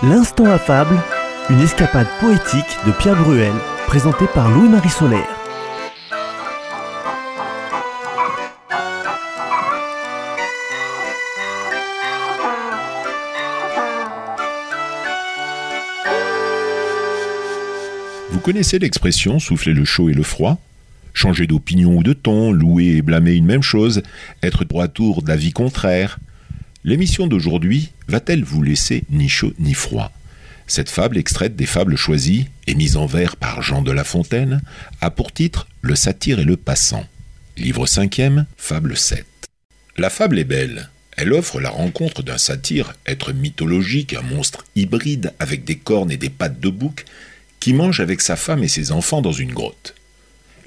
L'instant affable, une escapade poétique de Pierre Bruel, présentée par Louis-Marie Solaire. Vous connaissez l'expression souffler le chaud et le froid Changer d'opinion ou de ton, louer et blâmer une même chose, être droit tour d'avis contraire. L'émission d'aujourd'hui va-t-elle vous laisser ni chaud ni froid? Cette fable extraite des fables choisies et mise en vers par Jean de La Fontaine a pour titre Le satire et le passant. Livre 5 fable 7. La fable est belle. Elle offre la rencontre d'un satyre, être mythologique, un monstre hybride avec des cornes et des pattes de bouc, qui mange avec sa femme et ses enfants dans une grotte.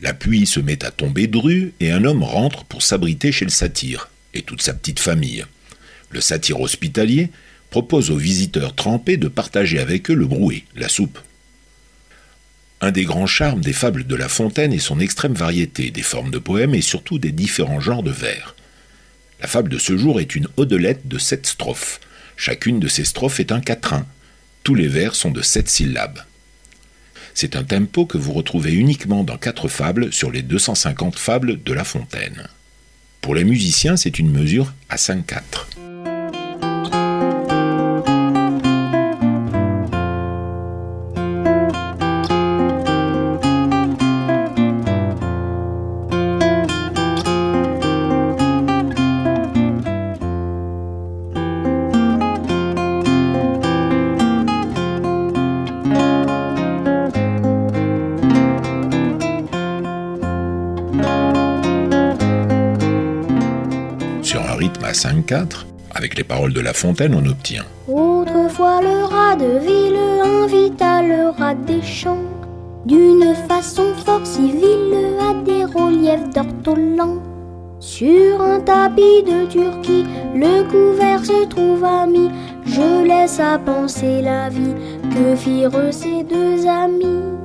La pluie se met à tomber dru et un homme rentre pour s'abriter chez le satyre et toute sa petite famille. Le satyre hospitalier propose aux visiteurs trempés de partager avec eux le brouet, la soupe. Un des grands charmes des fables de La Fontaine est son extrême variété des formes de poèmes et surtout des différents genres de vers. La fable de ce jour est une odelette de sept strophes. Chacune de ces strophes est un quatrain. Tous les vers sont de sept syllabes. C'est un tempo que vous retrouvez uniquement dans quatre fables sur les 250 fables de La Fontaine. Pour les musiciens, c'est une mesure à 5-4. 5-4, avec les paroles de La Fontaine, on obtient Autrefois le rat de ville invita le rat des champs d'une façon fort civile à des reliefs d'ortolan. Sur un tapis de Turquie, le couvert se trouva mis. Je laisse à penser la vie que firent ces deux amis.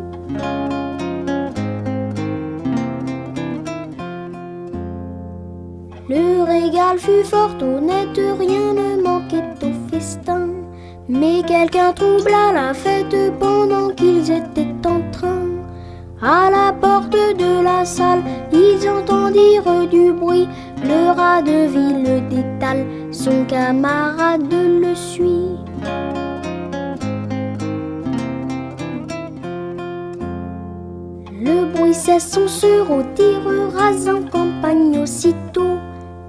Fut fort honnête, rien ne manquait au festin. Mais quelqu'un troubla la fête pendant qu'ils étaient en train. À la porte de la salle, ils entendirent du bruit. Le rat de ville détale, son camarade le suit. Le bruit cesse, on se retirera en campagne aussitôt.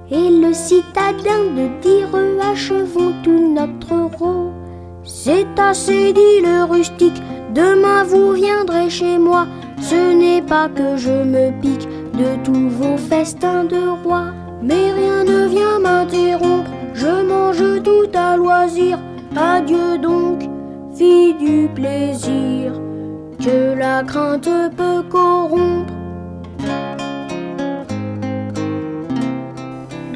Et le citadin de dire achevons tout notre rôle. C'est assez, dit le rustique, demain vous viendrez chez moi. Ce n'est pas que je me pique de tous vos festins de roi, mais rien ne vient m'interrompre, je mange tout à loisir. Adieu donc, fille du plaisir, que la crainte peut corrompre.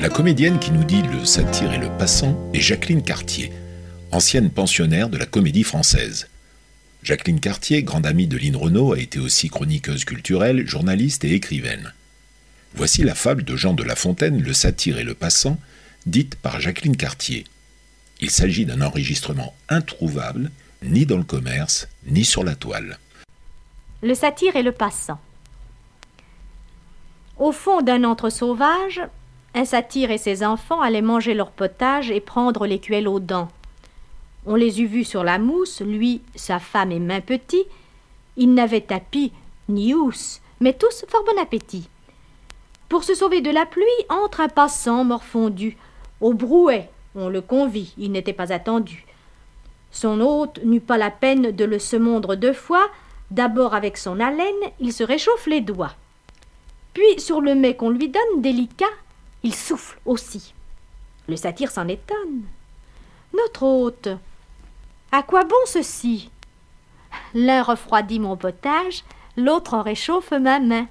La comédienne qui nous dit le satire et le passant est Jacqueline Cartier, ancienne pensionnaire de la comédie française. Jacqueline Cartier, grande amie de Lynn Renault, a été aussi chroniqueuse culturelle, journaliste et écrivaine. Voici la fable de Jean de La Fontaine, Le satire et le passant, dite par Jacqueline Cartier. Il s'agit d'un enregistrement introuvable, ni dans le commerce, ni sur la toile. Le satire et le passant. Au fond d'un antre sauvage, un satyre et ses enfants allaient manger leur potage et prendre l'écuelle aux dents. On les eût vus sur la mousse, lui, sa femme et main petits. Ils n'avaient tapis ni housse, mais tous fort bon appétit. Pour se sauver de la pluie, entre un passant morfondu. Au brouet, on le convie, il n'était pas attendu. Son hôte n'eut pas la peine de le semondre deux fois. D'abord avec son haleine, il se réchauffe les doigts. Puis sur le mets qu'on lui donne, délicat, il souffle aussi. Le satyre s'en étonne. Notre hôte, à quoi bon ceci? L'un refroidit mon potage, l'autre réchauffe ma main.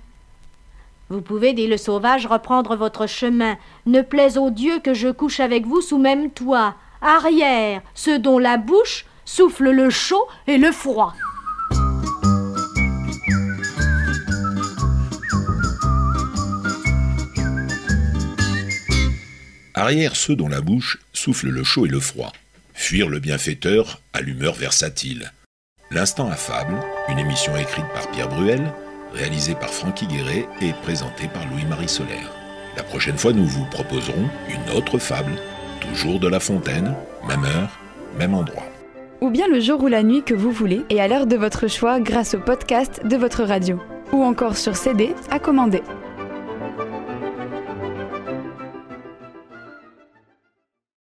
Vous pouvez, dit le sauvage, reprendre votre chemin. Ne plaise au Dieu que je couche avec vous sous même toit. Arrière, ceux dont la bouche souffle le chaud et le froid. Arrière ceux dont la bouche souffle le chaud et le froid. Fuir le bienfaiteur à l'humeur versatile. L'instant affable, une émission écrite par Pierre Bruel, réalisée par Francky Guéret et présentée par Louis-Marie Solaire. La prochaine fois, nous vous proposerons une autre fable, toujours de La Fontaine, même heure, même endroit. Ou bien le jour ou la nuit que vous voulez et à l'heure de votre choix grâce au podcast de votre radio. Ou encore sur CD à commander.